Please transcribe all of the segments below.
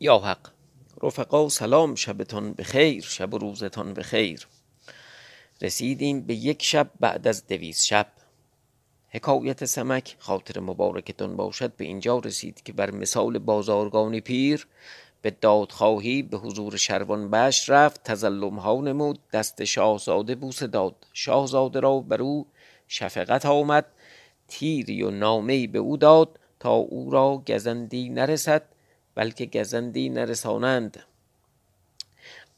یا حق. رفقا سلام شبتان بخیر شب و روزتان بخیر. رسیدیم به یک شب بعد از دویست شب. حکایت سمک خاطر مبارکتان باشد. به اینجا رسید که بر مثال بازارگانی پیر به دادخواهی به حضور شروان بش رفت تظلم ها نمود دست شاهزاده بوسه داد. شاهزاده را بر او شفقت آمد تیری و نامه به او داد تا او را گزندی نرسد. بلکه گزندی نرسانند.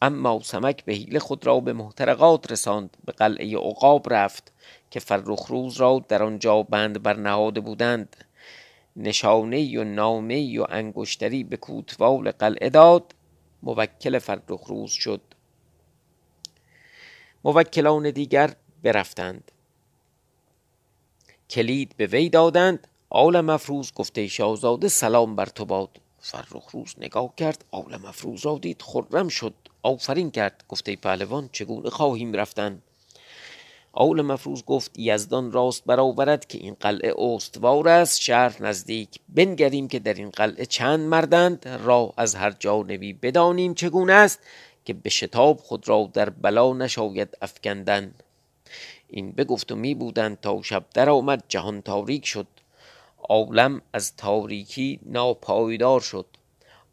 اما سمک به حیله خود را به محترقات رساند. به قلعه عقاب رفت که فرخ روز را در آنجا بند برنهاده بودند. نشانه و نامه و انگشتری به کوتوال قلعه داد. موکل فرخ روز شد. موکلان دیگر برفتند. کلید به وی دادند. آل مفروز گفته شاهزاده سلام بر تو باد. فرخ روز نگاه کرد آل مفروز را دید خرم شد. آفرین کرد گفته پهلوان چگونه خواهیم رفتن؟ آل مفروز گفت یزدان راست برآورد که این قلعه استوار است شهر نزدیک. بنگریم که در این قلعه چند مردند راه از هر جانبی بدانیم چگونه است که به شتاب خود را در بلا نشاید افکندن. این بگفت و می بودند تا شب در آمد جهان تاریک شد. عالم از تاریکی ناپایدار شد.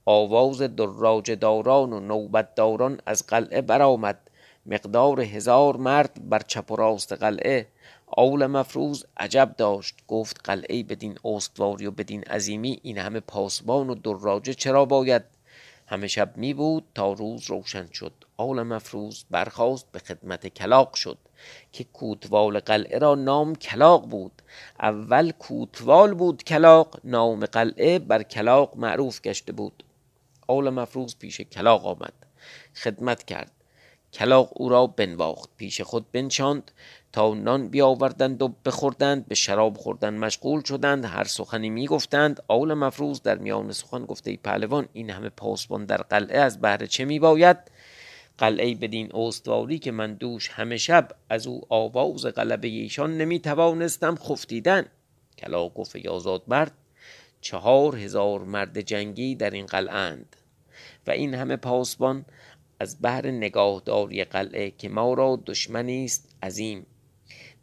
آواز دراجه داران و نوبت داران از قلعه برآمد. مقدار هزار مرد بر چپ و راست قلعه. آول مفروز عجب داشت. گفت قلعه بدین استواری و بدین عظیمی این همه پاسبان و دراجه چرا باید؟ همه شب می بود تا روز روشن شد. آل مفروز برخاست به خدمت کلاق شد. که کوتوال قلعه را نام کلاق بود. اول کوتوال بود کلاق نام قلعه بر کلاق معروف گشته بود. آل مفروز پیش کلاق آمد. خدمت کرد. کلاق او را بنواخت پیش خود بنشاند تا نان بیاوردند و بخوردند به شراب خوردن مشغول شدند هر سخنی می‌گفتند. آول مفروز در میان سخن گفته ای پهلوان این همه پاسبان در قلعه از بهر چه میباید؟ قلعه بدین استواری که من دوش همه شب از او آواز غلبه ایشان نمی‌توانستم خفتیدن. کلاق گفت یازاد مرد چهار هزار مرد جنگی در این قلعه اند و این همه پاسبان از بهر نگاهداری قلعه که ما را دشمنی است عظیم.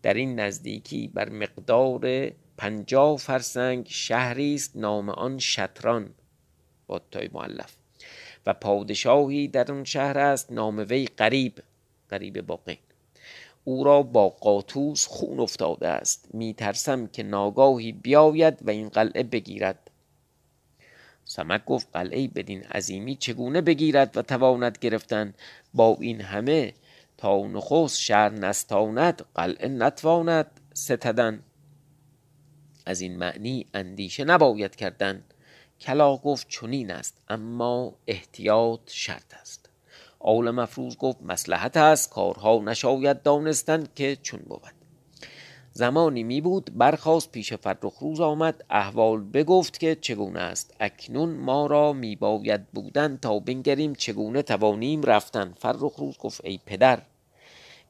در این نزدیکی بر مقدار پنجاه فرسنگ شهری است نام آن شطران. با تای معلف و پادشاهی در آن شهر است نام وی قریب قریب باقی. او را با قاطوس خون افتاده است. می ترسم که ناگاهی بیاید و این قلعه بگیرد. سمک گفت قلعه بدین عظیمی چگونه بگیرد و تواند گرفتن؟ با این همه تا نخست شهر نستاند قلعه نتواند ستدن. از این معنی اندیشه نباید کردن. کلا گفت چنین است اما احتیاط شرط است. آول مفروض گفت مسلحت است کارها نشاید دانستن که چون بود. زمانی می بود برخواست پیش فرخ روز آمد احوال بگفت که چگونه است. اکنون ما را می باید بودن تا بنگریم چگونه توانیم رفتن. فرخ روز گفت ای پدر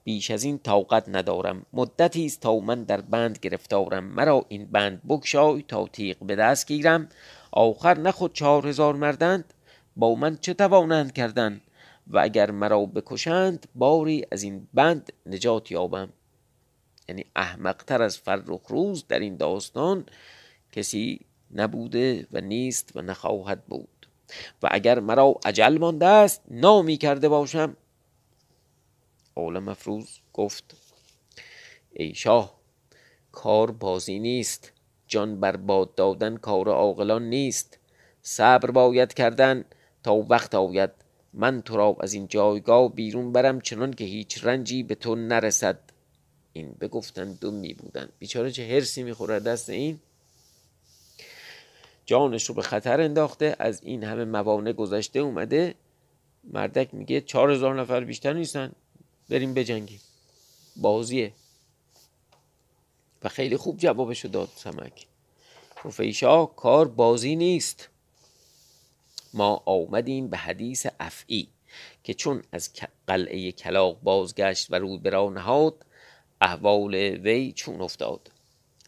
بیش از این طاقت ندارم. مدتی است تا من در بند گرفتارم. مرا این بند بگشای تا تیغ به دست گیرم. آخر نه خود چهار هزار مردند با من چه توانند کردن و اگر مرا بکشند باری از این بند نجات یابم. یعنی احمقتر از فرخ روز در این داستان کسی نبوده و نیست و نخواهد بود. و اگر مرا عجل مانده است نامی کرده باشم. اول مفروض گفت ای شاه کار بازی نیست. جان بر باد دادن کار عاقلان نیست. صبر باید کردن تا وقت آید. من تو را از این جایگاه بیرون برم چنان که هیچ رنجی به تو نرسد. این بگفتند دو می بودن. بیچاره چه هرسی می‌خوره دست این؟ جانش رو به خطر انداخته. از این همه موانع گذشته اومده. مردک میگه چهار هزار نفر بیشتر نیستن. بریم بجنگیم. بازیه. و خیلی خوب جوابشو داد سمک. گفت کار بازی نیست. ما آمدیم به حدیث افعی که چون از قلعه کلاق بازگشت و روی برا نهاد احوال وی چون افتاد.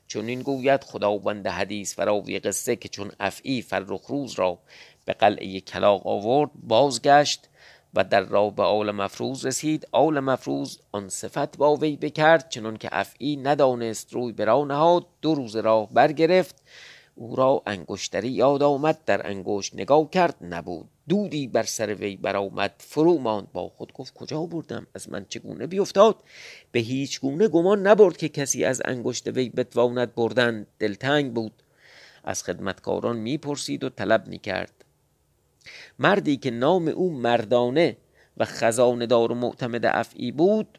چون این گوید خداوند حدیث و راوی قصه که چون افعی فرخ روز را به قلعه کلاق آورد بازگشت و در راه به آل مفروز رسید. آل مفروز آن صفت با وی بکرد چنان که افعی ندانست روی به راه نهاد. دو روز راه برگرفت. او را انگشتری یاد آمد در انگشت نگاه کرد. نبود. دودی بر سر وی برآمد. فرو ماند. با خود گفت کجا بردم از من چگونه بیفتاد؟ به هیچ گونه گمان نبرد که کسی از انگشت وی بتواند بردن. دلتنگ بود. از خدمتکاران می‌پرسید و طلب می‌کرد. مردی که نام او مردانه و خزانه دار و معتمد افعی بود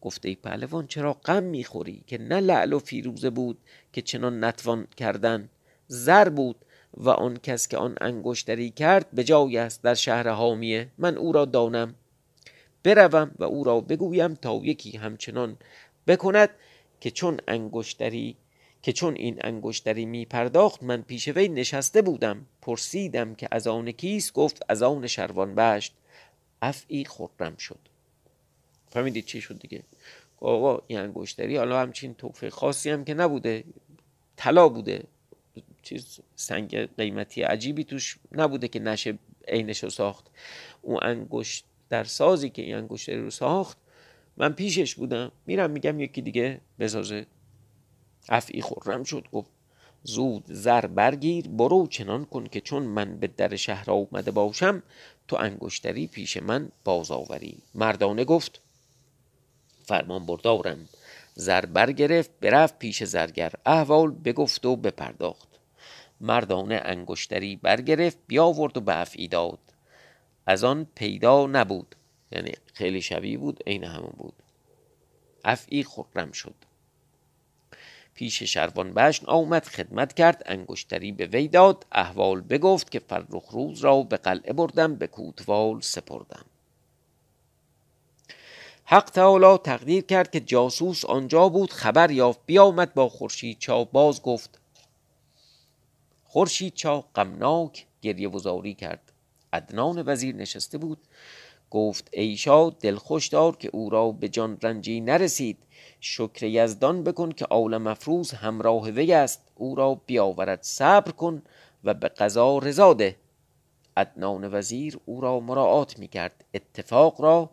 گفته ای پهلوان چرا غم می‌خوری که نه لعل و فیروزه بود که چنان نتوان کردن؟ زر بود و آن کس که آن انگشتری کرد به جای است در شهر حامیه. من او را دانم. بروم و او را بگویم تا یکی همچنان بکند که چون انگشتری که چون این انگشتری می پرداخت من پیش وی نشسته بودم. پرسیدم که از آن کیست؟ گفت از آن شروان بشت. افعی خرم شد. فهمیدید چی شد دیگه؟ آقا این انگشتری حالا همچین توفه خاصی هم که نبوده. طلا بوده. چیز سنگ قیمتی عجیبی توش نبوده که نشه عینش رو ساخت. اون انگشت در سازی که این انگشتری رو ساخت من پیشش بودم. میرم میگم یکی دیگه بسازه. افعی خورم شد. گفت زود زر برگیر برو چنان کن که چون من به در شهر آمده باشم تو انگشتری پیش من باز آوری. مردانه گفت فرمان بردارم. زر برگرفت برفت پیش زرگر. احوال بگفت و بپرداخت. مردانه انگشتری برگرفت بیاورد و به افعی داد. از آن پیدا نبود. یعنی خیلی شبیه بود عین همون بود. افعی خرم شد. پیش شروان بشن آمد خدمت کرد انگشتری به وی داد احوال بگفت که فرخ روز را به قلعه بردم به کوتوال سپردم. حق تعالی تقدیر کرد که جاسوس آنجا بود خبر یافت بیامد با خورشید چا باز گفت خورشید چا غمناک گریه وزاری کرد. عدنان وزیر نشسته بود. گفت ای شاه دلخوش دار که او را به جان رنجی نرسید. شکر یزدان بکن که آل مفروز همراه وی است. او را بیاورد صبر کن و به قضا رضا ده. عدنان وزیر او را مراعات می کرد اتفاق را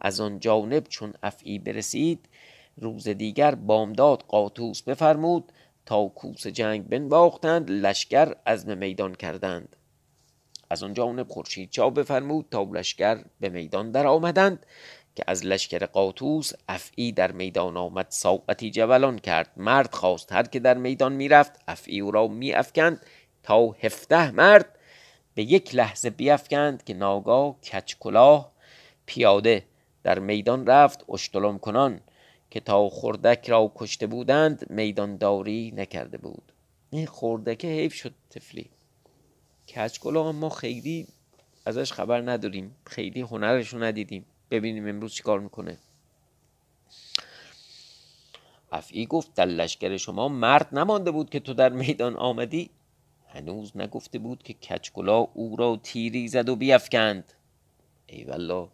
از آن جانب چون افعی برسید روز دیگر بامداد قاطوس بفرمود تا کوس جنگ بنواختند لشکر عزم میدان کردند. از آن جانب خورشید چا بفرمود تا لشکر به میدان در آمدند که از لشکر قاطوس افعی در میدان آمد. ساقتی جولان کرد. مرد خواست هر که در میدان می‌رفت افعی او را میافکند تا هفته مرد به یک لحظه بیافکند که ناگاه کچ کلاه پیاده در میدان رفت. اشتلم کنان که تا خردک را کشته بودند میدانداری نکرده بود. این خردکه حیف شد تفلی کچکلا ما خیلی ازش خبر نداریم خیلی هنرش ندیدیم. ببینیم امروز چیکار می‌کنه. افعی گفت در لشکر شما مرد نمانده بود که تو در میدان آمدی. هنوز نگفته بود که کچکلا او را تیری زد و بیافکند. ای والله.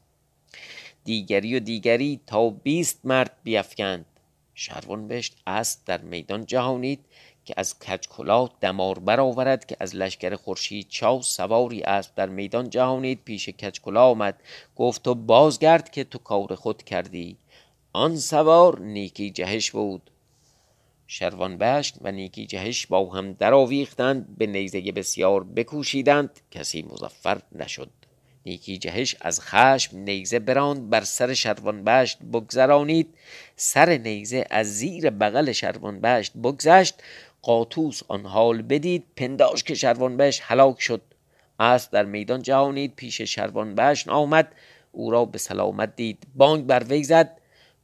دیگری و دیگری تا بیست مرد بیافکند. شروان بشت است در میدان جهانید. که از کچکلا دمار برآورد که از لشکر خورشید چاو سواری اسب در میدان جهانید پیش کچکلا آمد گفت تو بازگرد که تو کار خود کردی. آن سوار نیکی جهش بود. شروان بشت و نیکی جهش با هم درآویختند به نیزه بسیار بکوشیدند کسی مظفر نشد. نیکی جهش از خشم نیزه براند بر سر شروان بشت بگذرانید سر نیزه از زیر بغل شروان بشت بگذشت. قاطوس آن حال بدید پنداش که شروان بشت هلاک شد. اسب در میدان جهانید پیش شروان بشت آمد او را به سلامت دید. بانگ بر وی زد.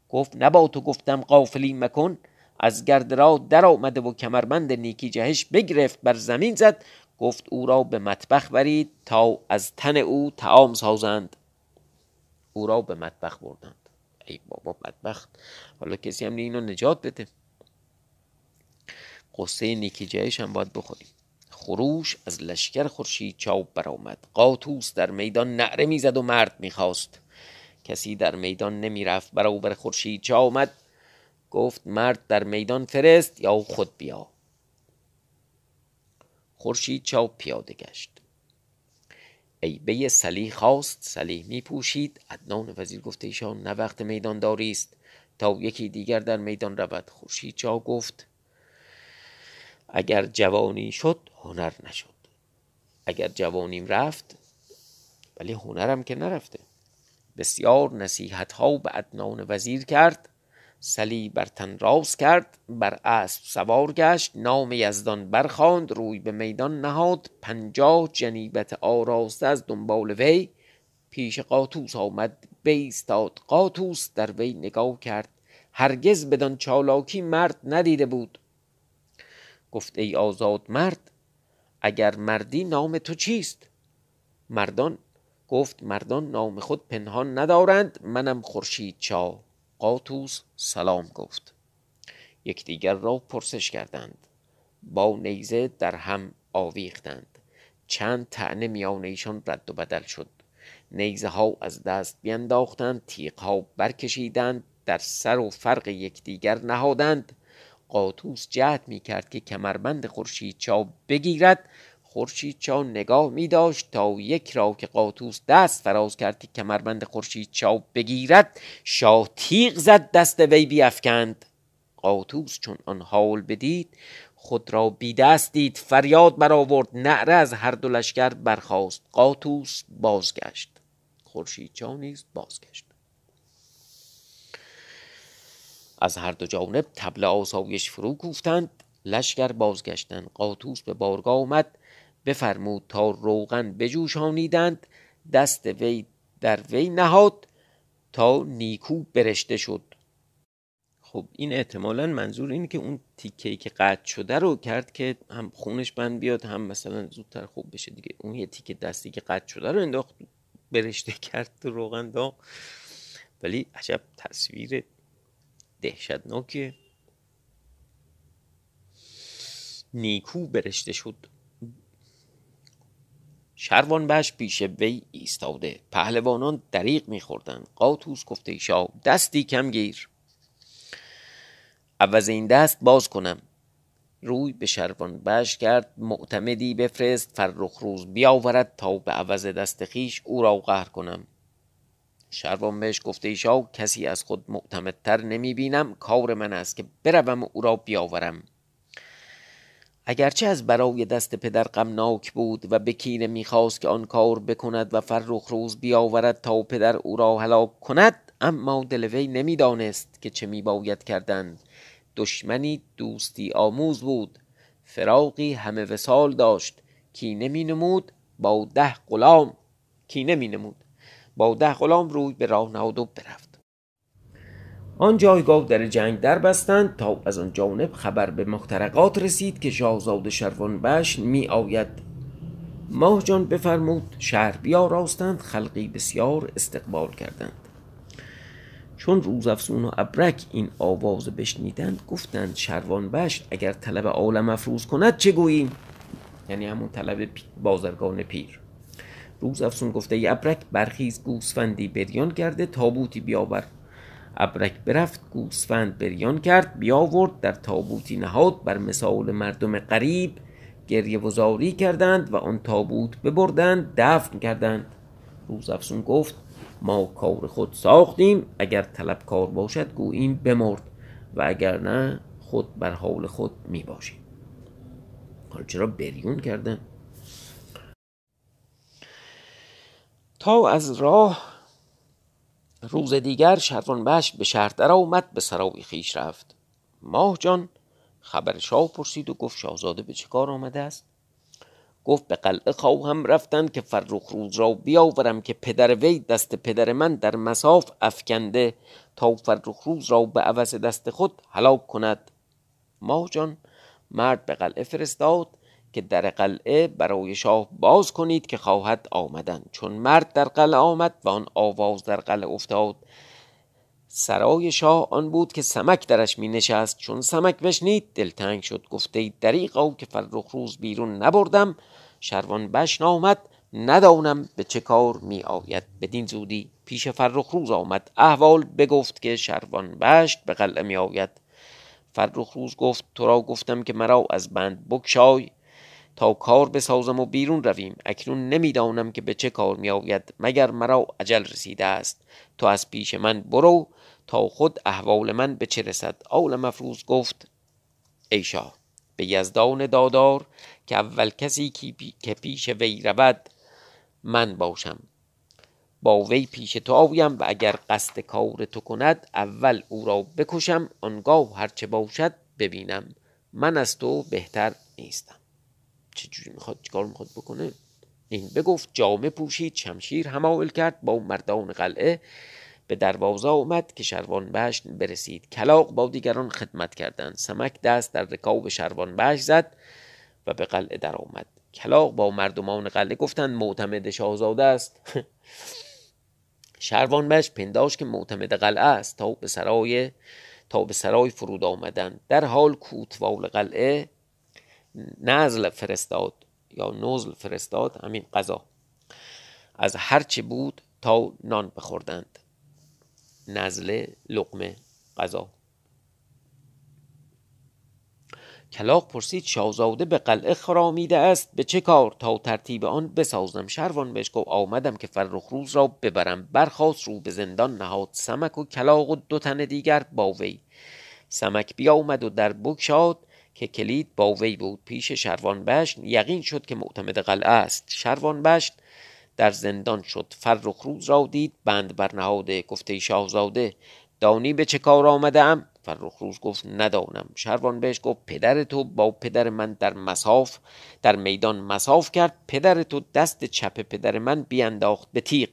گفت نبا تو گفتم قافلی مکن. از گرد را در آمده و کمربند نیکی جهش بگرفت بر زمین زد. گفت او را به مطبخ برید تا از تن او تعام سازند. او را به مطبخ بردند. ای بابا مطبخ حالا کسی هم اینو نجات بده. قصه نیکی جهش هم باید بخوریم. خروش از لشکر خورشید چاوب برآمد. قاطوس در میدان نعره می‌زد و مرد می‌خواست. کسی در میدان نمی‌رفت برابر خورشید چا آمد. گفت مرد در میدان فرست یا خود بیا. خورشید چاو پیاده گشت. عیبه سلیح خواست سلیح می پوشید عدنان وزیر گفته ایشان نه وقت میدان داری است تا یکی دیگر در میدان رود. خورشید جا گفت اگر جوانی شد هنر نشد. اگر جوانیم رفت ولی هنرم که نرفته. بسیار نصیحت ها به عدنان وزیر کرد سلی بر تن راز کرد بر اسب سوار گشت نام یزدان برخواند روی به میدان نهاد پنجاه جنیبت آراسته از دنبال وی. پیش قاطوس آمد بایستاد قاطوس در وی نگاه کرد. هرگز بدان چالاکی مرد ندیده بود. گفت ای آزاد مرد اگر مردی نام تو چیست؟ مردان گفت مردان نام خود پنهان ندارند منم خورشید چا قاطوس سلام گفت. یکدیگر را پرسش کردند با نیزه در هم آویختند. چند طعنه میان ایشان رد و بدل شد. نیزه ها از دست بینداختند تیغ ها برکشیدند در سر و فرق یکدیگر نهادند. قاطوس جهد می کرد که کمربند خورشید چا بگیرد. خورشید چا نگاه می داشت تا یک را که قاطوس دست فراز کرد که کمربند خورشید چا بگیرد شاه تیغ زد دست وی بیافکند. قاطوس چون آن حال بدید خود را بی دست دید فریاد برآورد نعره از هر دو لشکر برخاست. قاطوس بازگشت. خورشید چا نیز بازگشت. از هر دو جانب طبل آسایش فرو کوفتند لشکر بازگشتند قاطوس به بارگاه آمد بفرمود تا روغن بجوشانیدند دست وی در وی نهاد تا نیکو برشته شد. خب این احتمالا منظور اینه که اون تیکه که قطع شده رو کرد که هم خونش بند بیاد هم مثلا زودتر خوب بشه دیگه. اون یه تیکه دستی که قطع شده رو انداخت برشته کرد روغن دا ولی عجب تصویر دهشتناکه نیکو برشته شد. شروان بش پیش وی ایستاده. پهلوانان دریق میخوردند. قاطوس گفته شاه دستی کم گیر. عوض این دست باز کنم. روی به شروان بش کرد. معتمدی بفرست فرخ روز بیاورد تا به عوض دست خیش او را قهر کنم. شروان بهش گفته شاه کسی از خود معتمدتر نمی بینم کار من است که بروم او را بیاورم. اگرچه از برای دست پدر غمناک بود و به کینه می‌خواست که آن کار بکند و فرخ روز بیاورد تا پدر او را هلاک کند اما دل وی نمی‌دانست که چه میباید کردند. دشمنی دوستی آموز بود. فراقی همه وسال داشت. کینه می نمود با ده غلام کینه می نمود با ده غلام روی به راه نهاد و برفت. آن جایگاه در جنگ در بستند تا از آن جانب خبر به مخترقات رسید که شاهزاده شروان بش می آید ماه جان بفرمود شهر بیاراستند خلقی بسیار استقبال کردند. چون روزافزون و ابرک این آواز بشنیدند گفتند شروان بشت اگر طلب عالم افروز کند چه گوییم؟ یعنی همون طلب بازرگان پیر. روزافزون گفته ای ابرک برخیز گوسفندی بریان کرده تابوتی بیاور. ابرک برفت گوسفند بریان کرد بیاورد در تابوتی نهاد بر مثال مردم قریب گریه وزاری کردند و آن تابوت ببردند دفن کردند. روزافزون گفت ما کار خود ساختیم اگر طلبکار باشد گوییم بمرد و اگر نه خود بر حال خود می باشیم حالا چرا بریون کردن؟ از راه روز دیگر بش به شهر در آمد به سرای خیش رفت. ماه جان خبر شاه پرسید و گفت شاهزاده به چه کار آمده است؟ گفت به قلعه خواهم رفتن که فرخ روز را بیاورم که پدر وی دست پدر من در مساف افکنده تا فرخ روز را به عوض دست خود هلاک کند. ماه جان مرد به قلعه فرستاد که در قلعه برای شاه باز کنید که خواهد آمدن. چون مرد در قلعه آمد و آن آواز در قلعه افتاد. سرای شاه آن بود که سمک درش می نشست. چون سمک بشنید دلتنگ شد. گفته دریقا که فرخ روز بیرون نبردم شروان بشن آمد. ندانم به چه کار می آید. بدین زودی پیش فرخ روز آمد. احوال بگفت که شروان بشت به قلعه می آید. فرخ روز گفت تو را گفتم که مرا از بند بکشای تا کار بسازم و بیرون رویم. اکنون نمی‌دانم که به چه کار می آید مگر مرا عجل رسیده است؟ تو از پیش من برو تا خود احوال من به چه رسد. آول مفروض گفت ای شاه به یزدان دادار که اول کسی که پیش وی رود من باشم. با وی پیش تو آویم و اگر قصد کار تو کند اول او را بکشم. آنگاه هرچه باشد ببینم. من از تو بهتر نیستم. چجوری می‌خواد چیکار می‌خواد بکنه؟ این بگفت جامه پوشید شمشیر همایل کرد با مردان قلعه به دروازه آمد که شروان بشت برسید. کلاق با دیگران خدمت کردند. سمک دست در رکاب شروان بشت زد و به قلعه در آمد کلاق با مردمان قلعه گفتند معتمد شاهزاده است. شروان بشت پنداش که معتمد قلعه است تا به سرای تا به سرای فرود آمدند. در حال کوتوال قلعه نزل فرستاد یا نزل فرستاد همین قضا. از هرچه بود تا نان بخوردند. نزل لقمه غذا کلاق پرسید شاهزاده به قلعه خرامیده است به چه کار؟ تا ترتیب آن بسازم. شروان بهش گفت آمدم که فرخ روز را ببرم. برخواست رو به زندان نهاد. سمک و کلاق و دو تن دیگر با وی. سمک بیامد و در بگشاد. که کلید با وی بود. پیش شروان بشت یقین شد که معتمد قلعه است. شروان بشت در زندان شد. فرخ روز را دید. بند برنهاده گفته شاهزاده دانی به چه کار آمده ام فرخ روز گفت ندانم. شروان بهش گفت پدر تو با پدر من در مساف در میدان مساف کرد. پدر تو دست چپ پدر من بیانداخت به تیغ.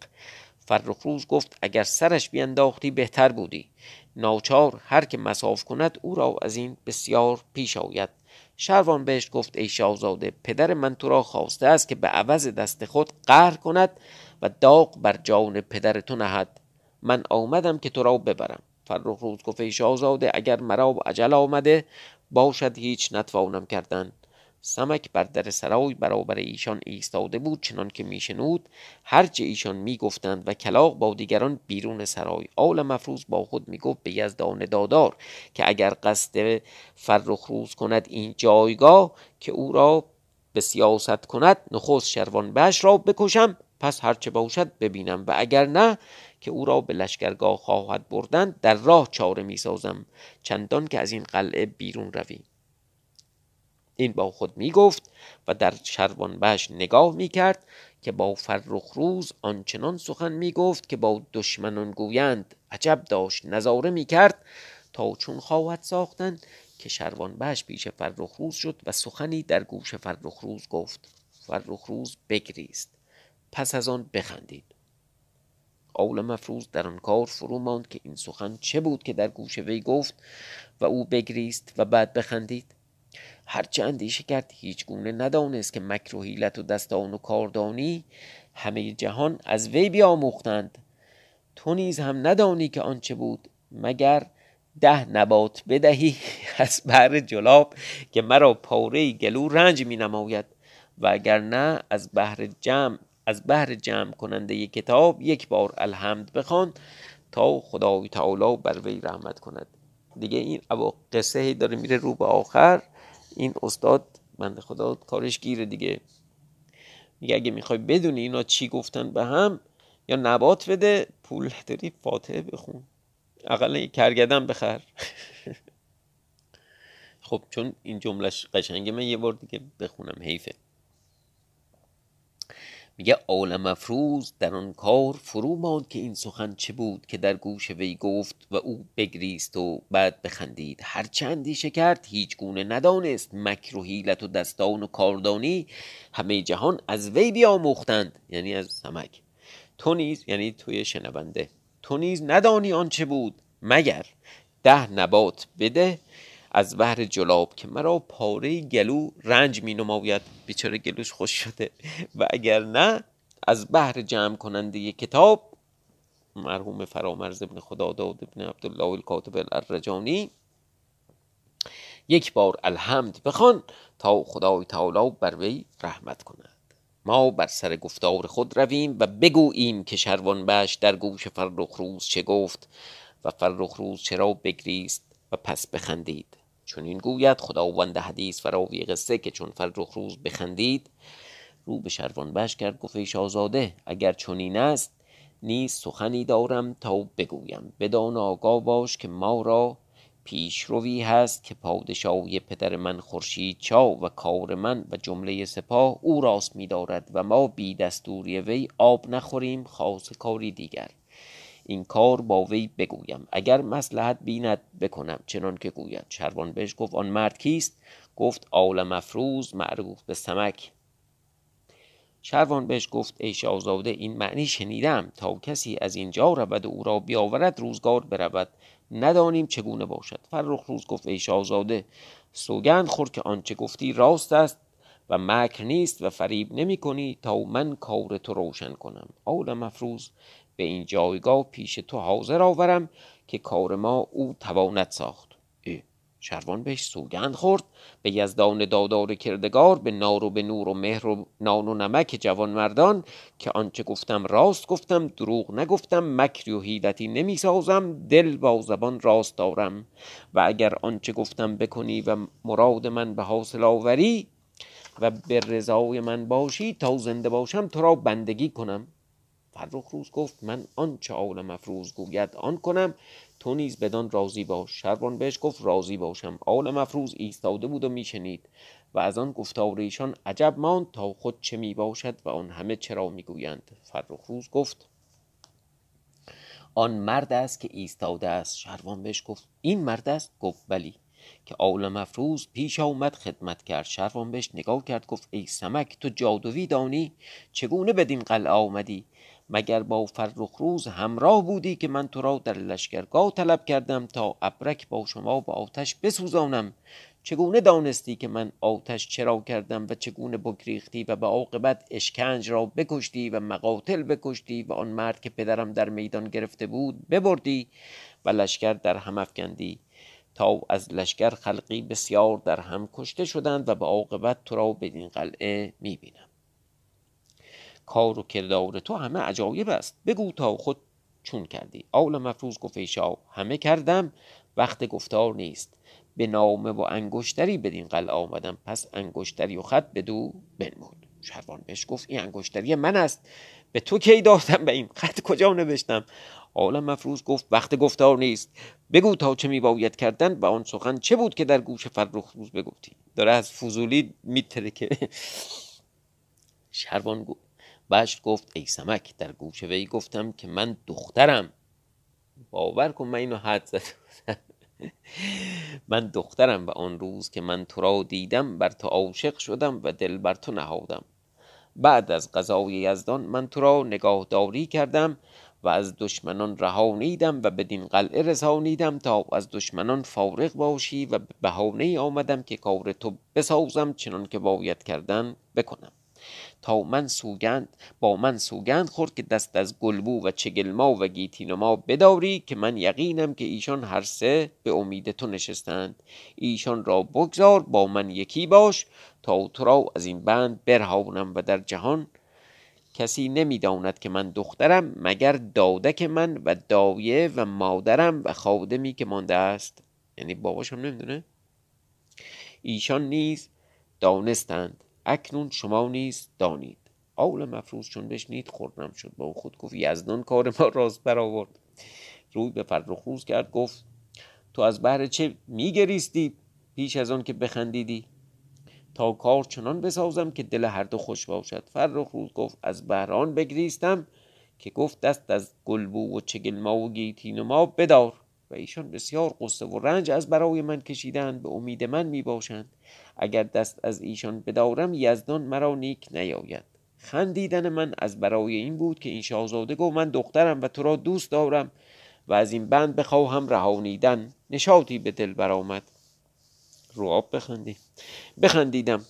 فرخ روز گفت اگر سرش بیانداختی بهتر بودی. ناچار هر که مساف کند او را از این بسیار پیش آید. شروان بهش گفت ای شاهزاده پدر من تو را خواسته است که به عوض دست خود قهر کند و داغ بر جان پدر تو نهد. من آمدم که تو را ببرم. فرخ روز گفت ای شاهزاده اگر مرا عجل آمده باشد هیچ نتوانم کردن. سمک بر در سرای برابر ایشان ایستاده بود چنان که میشنود هرچه ایشان می‌گفتند و کلاق با دیگران بیرون سرای. آل مفروض با خود می‌گفت به یزدان دادار که اگر قصد فرخ روز کند این جایگاه که او را به سیاست کند نخست شروان بش را بکشم پس هرچه باشد ببینم. و اگر نه که او را به لشکرگاه خواهد بردن در راه چاره می‌سازم چندان که از این قلعه بیرون رویم. این با خود می گفت و در بش نگاه می کرد که با فرخ روز آنچنان سخن می گفت که با دشمنان گویند عجب داشت نظاره می کرد تا چون خواهد ساختن که بش پیش فرخ روز شد و سخنی در گوش فرخ روز گفت. فرخ روز بگریست. پس از آن بخندید. اول مفروض در آن کار فرو ماند که این سخن چه بود که در گوش وی گفت و او بگریست و بعد بخندید؟ هرچه اندیشه کرد هیچ گونه ندانست که مکر و حیلت و دستان و کاردانی همه جهان از وی بیاموختند. تو نیز هم ندانی که آنچه بود مگر ده نبات بدهی از بهر جلاب که مرا پاره گلو رنج می نماید و اگر نه از بهر جمع از بهر جمع کننده ی کتاب یک بار الحمد بخوان تا خدای تعالی بر وی رحمت کند. دیگه این قصه داره میره رو به آخر. این استاد بند خدا کارش گیره دیگه. میگه اگه می‌خوای بدونی اینا چی گفتن به هم یا نبات بده پول داری فاتحه بخون. اقلا کرگدن بخر. خب چون این جملهش قشنگه من یه بار دیگه بخونم حیفه. میگه آل مفروض در آن کار فرو ماند که این سخن چه بود که در گوش وی گفت و او بگریست و بعد بخندید. هر چندی کرد هیچ گونه ندانست مکر و حیلت و دستان و کاردانی همه جهان از وی بیاموختند یعنی از سمک. تو نیز یعنی توی شنونده تو نیز ندانی آنچه بود. مگر ده نبات بده از بهر جلاب که مرا پاره گلو رنج می نماید بیچاره گلوش خوش شده. و اگر نه از بهر جمع کننده کتاب مرحوم فرامرز ابن خدا داود ابن عبدالله الکاتب الرجانی یک بار الحمد بخوان تا خدای تعالی بر وی رحمت کند. ما بر سر گفتار خود رویم و بگوییم که شروان بش در گوش فرخ روز چه گفت و فرخ روز چرا بگریست و پس بخندید. چون این گوید خداوند حدیث فراوی قصه که چون فرخ روز بخندید رو به شروان بش کرد گفت ای شاهزاده اگر چنین است نیز سخنی دارم تا بگویم. بدان آگاه باش که ما را پیشروی هست که پادشاهی پدر من خورشید چا و کار من و جمله سپاه او راست می‌دارد و ما بی دستوری وی آب نخوریم خاص کاری دیگر. این کار با وی بگویم. اگر مصلحت بیند بکنم. چنان که گوید شروان بهش گفت آن مرد کیست؟ گفت آل مفروز معروف به سمک. شروان بهش گفت ای شاهزاده این معنی شنیدم. تا کسی از اینجا رود و او را بیاورد روزگار برود. ندانیم چگونه باشد. فرخ روز گفت ای شاهزاده سوگند خور که آنچه گفتی راست است و مکر نیست و فریب نمی کنی تا من کار تو روشن کنم. آل مفروز به این جایگاه پیش تو حاضر آورم که کار ما او تواند ساخت. شروان بهش سوگند خورد. به یزدان دادار کردگار به نار و به نور و مهر و نان و نمک جوان مردان که آنچه گفتم راست گفتم دروغ نگفتم مکری و حیلتی نمی سازم دل با زبان راست دارم و اگر آنچه گفتم بکنی و مراد من به حاصل آوری و به رضای من باشی تا زنده باشم تو را بندگی کنم. فرخ روز گفت من آنچه عالم افروز گوید آن کنم. تو نیز بدان راضی باش. شروان بهش گفت راضی باشم. آل مفروز ایستاده بود و میشنید و از آن گفتار ایشان عجب ماند تا خود چه می باشد و آن همه چرا می‌گویند. فرخ روز گفت آن مرد است که ایستاده است. شروان بهش گفت این مرد است؟ گفت بلی. که آل مفروز پیش آمد خدمت کرد. شروان بهش نگاه کرد گفت ای سمک تو جادوی دانی؟ چگونه بدین قلعه آمدی؟ مگر با فرخ روز همراه بودی که من تو را در لشکرگاه طلب کردم تا ابرک با شما با آتش بسوزانم؟ چگونه دانستی که من آتش چرا کردم و چگونه بگریختی و به عاقبت اشکنج را بکشتی و مقاتل بکشتی و آن مرد که پدرم در میدان گرفته بود ببردی و لشکر در هم افکندی؟ تا از لشکر خلقی بسیار در هم کشته شدند و به عاقبت تو را بدین قلعه می‌بینم. کار و کردار تو همه عجایب است. بگو تا خود چون کردی. آل مفروض گفت شاه همه کردم وقت گفتار نیست. به نامه و انگشتری بدین قلعه آمدم. پس انگشتری و خط بدو بنمود. شروان بهش گفت این انگشتری من است. به تو کی دادم؟ به این خط کجا نوشتم؟ عالم مفروض گفت وقت گفتار نیست. بگو تا چه میباید کردن و آن سخن چه بود که در گوش فرخ روز بگفتی؟ داره از فضولی میتره که شروان بشت گفت ای سمک در گوش وی گفتم که من دخترم. باور کن من اینو حد زد من دخترم و آن روز که من تو را دیدم بر تو عاشق شدم و دل بر تو نهادم. بعد از قضای یزدان من تو را نگاهداری کردم و از دشمنان رهانیدم و بدین قلعه رسانیدم تا از دشمنان فارغ باشی و به بهانه آمدم که کار تو بسازم چنان که باید کردن بکنم. تا من سوگند با من سوگند خورد که دست از گلبو و چگلما و گیتینما بداری که من یقینم که ایشان هر سه به امید تو نشستند. ایشان را بگذار با من یکی باش تا تو را از این بند برهانم و در جهان کسی نمی‌داند که من دخترم مگر دادک من و دایه و مادرم و خادمی که مانده است. یعنی باباشم نمی‌دونه؟ ایشان نیز دانستند. اکنون شما نیز دانید. آول مفروض چون بشنید خورنم شد. با خود گفت یزدان کار ما راست برآورد. روی به فرخروز کرد گفت تو از بهر چه میگریستی پیش از آن که بخندیدی؟ تا کار چنان بسازم که دل هر دو خوش باشد. فرخروز گفت از بهران بگریستم که گفت دست از گلبو و چگلما و گیتین ما بدار. و ایشان بسیار قصه و رنج از برای من کشیدند به امید من می باشند اگر دست از ایشان بدارم یزدان مرا نیک نیاید. خندیدن من از برای این بود که این شاهزاده گفت من دخترم و تو را دوست دارم و از این بند بخواهم رهانیدن. نشاطی به دل برآمد. رو آب بخندی بخندیدم.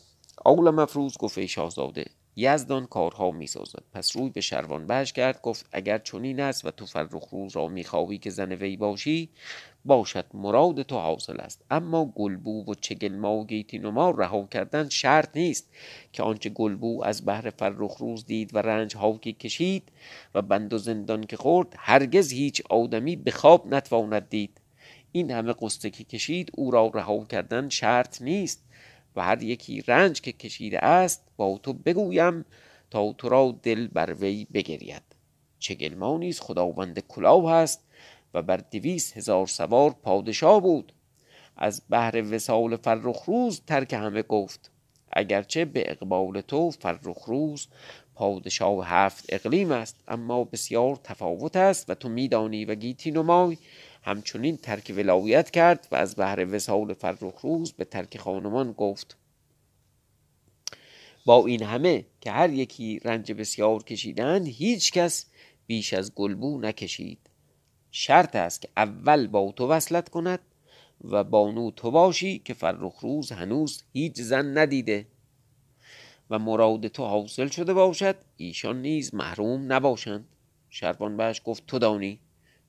اول مفروض گفت ای شاهزاده یزدان کارها می سازد پس روی به شروان بش کرد گفت اگر چنین است و تو فرخ روز را می‌خواهی که زن وی باشی باشد مراد تو حاصل است. اما گلبو و چگلما و گیتینما رها کردن شرط نیست که آنچه گلبو از بهر فرخ روز دید و رنج ها که کشید و بند و زندان که خورد هرگز هیچ آدمی به خواب نتواند دید. این همه قصه که کشید او را رها کردن شرط نیست. و هر یکی رنج که کشیده است با تو بگویم تا تو را دل بر وی بگرید. چه گلمانیز خداوند کلاه هست و بر دویست هزار سوار پادشاه بود. از بهر وسال فرخ روز ترک همه گفت. اگرچه به اقبال تو فرخ روز پادشاه هفت اقلیم است اما بسیار تفاوت است و تو میدانی و گیتی نمای. همچنین ترک ولایت کرد و از بهر وسال فرخ روز به ترک خانمان گفت. با این همه که هر یکی رنج بسیار کشیدند هیچ کس بیش از گلبو نکشید. شرط است که اول با تو وصلت کند و بانو تو باشی که فرخ روز هنوز هیچ زن ندیده. و مراد تو حاصل شده باشد. ایشان نیز محروم نباشند. شربان بهش گفت تو دانی؟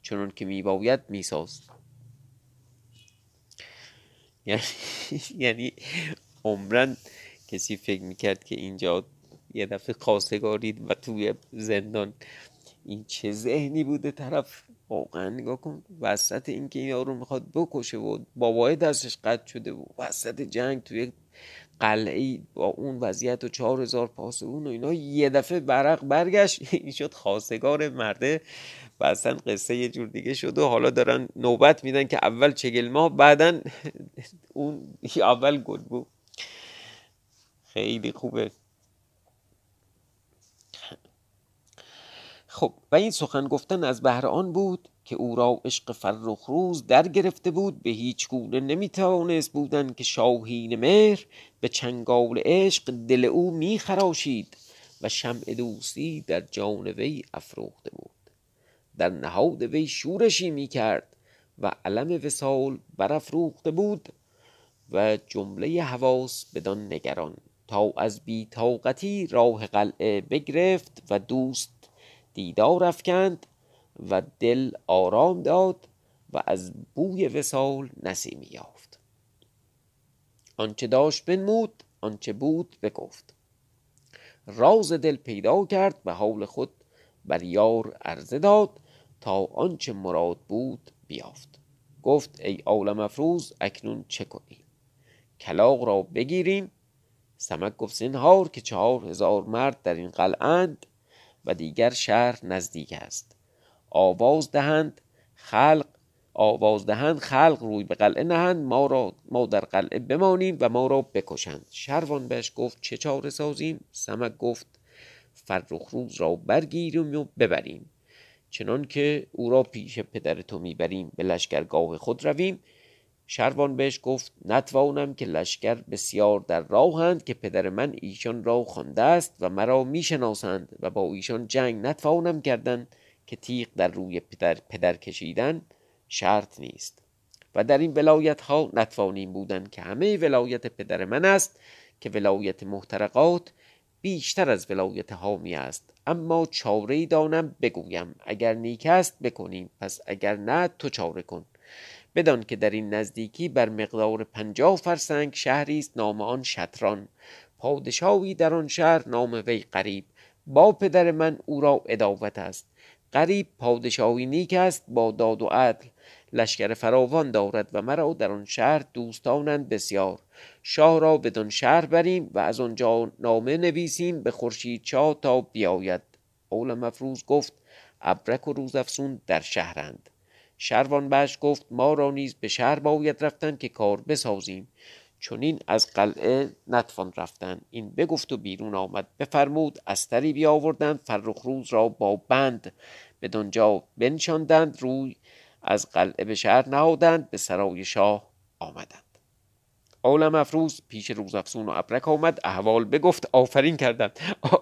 چنان که میباید میساز. یعنی یعنی عمرن کسی فکر می‌کرد که اینجا یه دفعه خواستگارید و توی زندان این چه ذهنی بوده طرف؟ واقعا نگاه کن وسط اینکه این یارو می‌خواد بکشه و بابای دستش قطع شده و وسط جنگ توی قلعه با اون وضعیت و چهار هزار پاسبون و اینا یه دفعه برق برگشت. این شد خواستگار مرده. و اصلا قصه یه جور دیگه شد و حالا دارن نوبت میدن که اول چگل ماه بعدا اون اول گل بود. خیلی خوبه. خب و این سخن گفتن از بهر آن بود که او را عشق فرخ روز در گرفته بود به هیچ گونه نمی‌توانست بودن که شاهین مهر به چنگال عشق دل او میخراشید و شمع دوستی در جان وی افروخته بود. در نهاد وی شورشی می‌کرد و علم وسال برافروخته بود و جمله حواس بدان نگران تا از بیتاقتی راه قلعه بگرفت و دوست دیدار افکند و دل آرام داد و از بوی وسال نسیمی یافت. آنچه داشت بنمود آنچه بود بگفت. راز دل پیدا کرد و حال خود بر یار عرضه داد تا آنچه مراد بود بیافت. گفت ای عالم افروز اکنون چه کنیم؟ کلاغ را بگیریم. سمک گفت زنهار که چهار هزار مرد در این قلعند و دیگر شهر نزدیک است. آواز دهند خلق آواز دهند خلق روی به قلعه نهند ما را ما در قلعه بمانیم و ما را بکشند. شروان بهش گفت چه چاره سازیم؟ سمک گفت فرخ روز را برگیریم و ببریم. چنان که او را پیش پدر تو می‌بریم به لشکرگاه خود رویم. شروان بهش گفت نتوانم که لشکر بسیار در راهند که پدر من ایشان را خوانده است و مرا می‌شناسند و با ایشان جنگ نتوانم کردن. که تیغ در روی پدر, پدر کشیدن شرط نیست. و در این ولایت ها نتوانیم بودن که همه ولایت پدر من است که ولایت محترقات بیشتر از ولایت حامی است. اما چاره دانم بگویم. اگر نیک است بکنیم. پس اگر نه تو چاره کن. بدان که در این نزدیکی بر مقدار پنجاه فرسنگ شهری است نام آن شطران. پادشاهی در آن شهر نام وی قریب. با پدر من او را اداوت است. قریب پادشاهی نیک است با داد و عدل. لشکر فراوان دارد و مرا در آن شهر دوستانند بسیار. شاه را بدان شهر بریم و از آنجا نامه نویسیم به خورشید چا تا بیاید. اول مفروض گفت ابرک و روزافسون در شهرند. شروان بش گفت ما را نیز به شهر باید رفتن که کار بسازیم. چونین از قلعه نتوان رفتن. این بگفت و بیرون آمد. بفرمود استری بیاوردند فرخ روز را با بند بدانجا بنشاندند روی از قلعه به شهر نهادند به سرای شاه آمدند. عالم افروز پیش روزافزون و ابرک آمد. احوال بگفت آفرین کردند.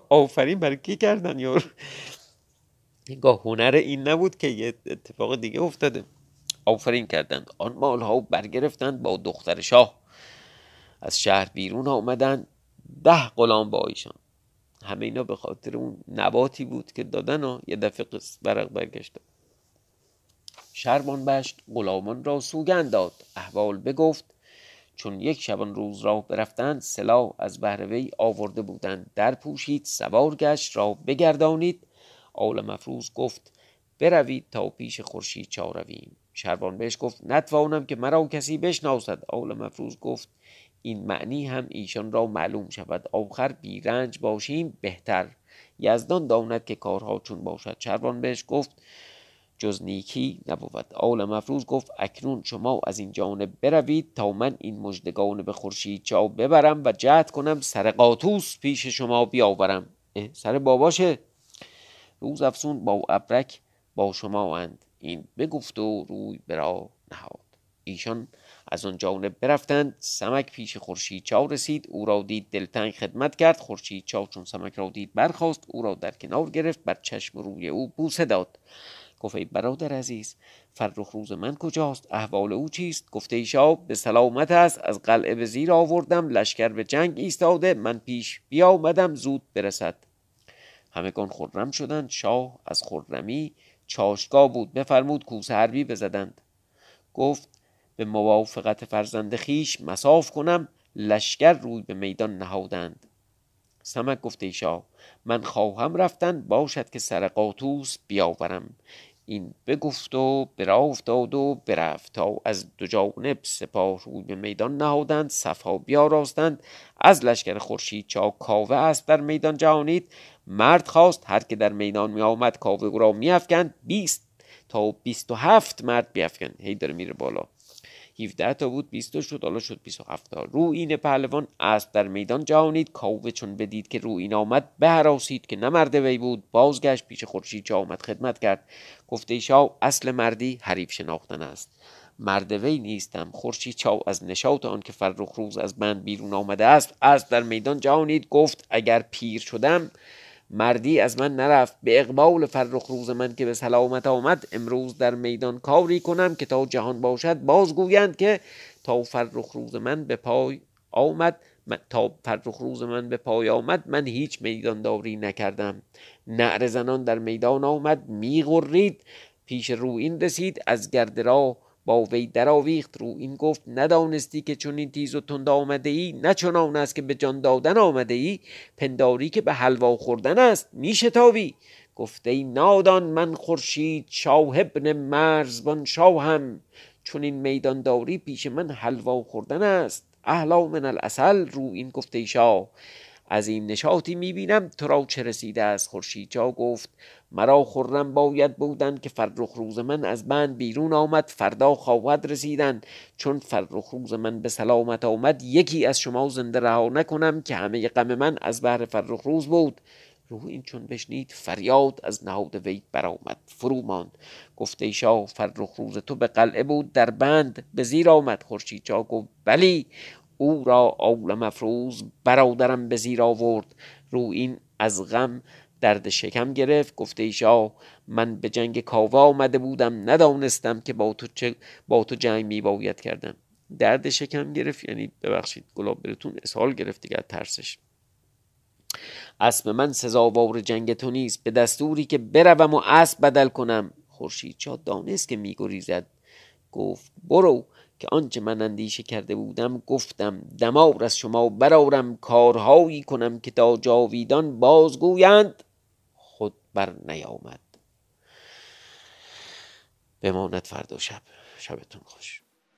آفرین برای کی کردن یار؟ نگاه هنر این نبود که یه اتفاق دیگه افتاده. آفرین کردند. آن مال ها برگرفتند با دختر شاه. از شهر بیرون آمدند ده غلام با ایشان. همه اینا به خاطر اون نباتی بود که دادن و یه دفعه برق برگشت. شربان بشت غلامان را سوگند داد. احوال بگفت چون یک شبان روز را برفتند سلاح از بهروی آورده بودند. در پوشید سوار گشت را بگردانید. آل مفروض گفت بروید تا پیش خورشید چا رویم شروان بهش گفت نتوانم که مرا کسی بشناسد. آل مفروض گفت این معنی هم ایشان را معلوم شود. آخر بیرنج باشیم بهتر. یزدان داند که کارها چون باشد. شروان بهش گفت جز نیکی نبود. آل مفروض گفت اکنون شما از این جانب بروید تا من این مجدگان به خورشید چا ببرم و جهد کنم سر قاطوس پیش شما بیاورم. سر باباشه. روز افسون با ابرک با شما اند. این بگفت و روی برا نهاد. ایشان از آن جانب برفتند. سمک پیش خورشید چا رسید. او را دید دلتنگ خدمت کرد. خورشید چا چون سمک را دید برخواست او را در کنار گرفت. بر چشم روی او بوسه داد. گفت ای برادر عزیز فرخ روز من کجاست؟ احوال او چیست؟ گفته ای شاه به سلامت است. از قلعه به زیر آوردم. لشکر به جنگ ایستاده. من پیش بیامدم. زود برسد. همگان خرم شدند. شاه از خرمی چاشتگاه بود. بفرمود کوس حربی بزدند. گفت به موافقت فرزند خیش مساف کنم لشکر روی به میدان نهادند. سمک گفته شاه من خواهم رفتن باشد که سر قاطوس بیاورم. این بگفت و برا افتاد و برفت تا از دو جانب سپاه روی به میدان نهادند صفها بیاراستند. از لشکر خورشید چا کاوه است در میدان جهانید. مرد خواست هر که در میدان می آمد کاوه را می افکند بیست تا بیست و هفت مرد بیافکند. هی داره میره بالا. 17 تا بود 20 شد حالا شد 27 تا. رو این پهلوان اسب در میدان جهانید کاوه چون بدید که رو این آمد بهراسید که نمرد وی بود. بازگشت پیش خورشید چا آمد خدمت کرد. گفته شاه اصل مردی حریف شناختن است. مرد وی نیستم. خورشید چاو از نشاط آن که فرخ روز از بند بیرون آمده است اسب در میدان جهانید گفت اگر پیر شدم مردی از من نرفت. به اقبال فرخ روز من که به سلامت آمد امروز در میدان کاری کنم که تا جهان باشد بازگویند که تا فرخ روز من به پای آمد تا فرخ روز من به پای آمد من هیچ میدان داری نکردم. نعر زنان در میدان آمد میغرید پیش رو این رسید از گرد راه با وی درآویخت. رو این گفت ندانستی که چون این تیز و تند آمده ای نه چنان است که به جان دادن آمده ای پنداری که به حلوا خوردن است میشتاوی گفته ای نادان من خورشید شاه ابن مرزبان شاهم. چون این میدان داری پیش من حلوا خوردن است. اهلا من الاصل رو این گفته ای شاه. از این نشاطی می‌بینم. تو را چه رسیده است؟ خورشید جا گفت. مرا خرم باید بودن که فرخ روز من از بند بیرون آمد. فردا خواهد رسیدن. چون فرخ روز من به سلامت آمد یکی از شما زنده رها نکنم که همه غم من از بهر فرخ روز بود. روح این چون بشنید فریاد از نهاد وی برآمد. فرو ماند. گفته شاه فرخ روز تو به قلعه بود در بند به زیر آمد. خورشید جا گفت بلی. او را اول مفروض برادرم به زیر آورد. رو این از غم درد شکم گرفت. گفته ایشا من به جنگ کاوه آمده بودم. ندانستم که با تو, چه با تو جنگ می باید کردم. درد شکم گرفت. یعنی ببخشید گلاب برتون اسهال گرفت دیگه ترسش. اسب من سزاوار جنگ تو نیست. به دستوری که بروم و اسب بدل کنم. خورشید چا دانست که میگریزد گفت برو. که آنچه من اندیشه کرده بودم گفتم. دمار از شما برارم کارهایی کنم که تا جاویدان بازگویند. خود بر نیامد. بماند فردا شب. شبتون خوش.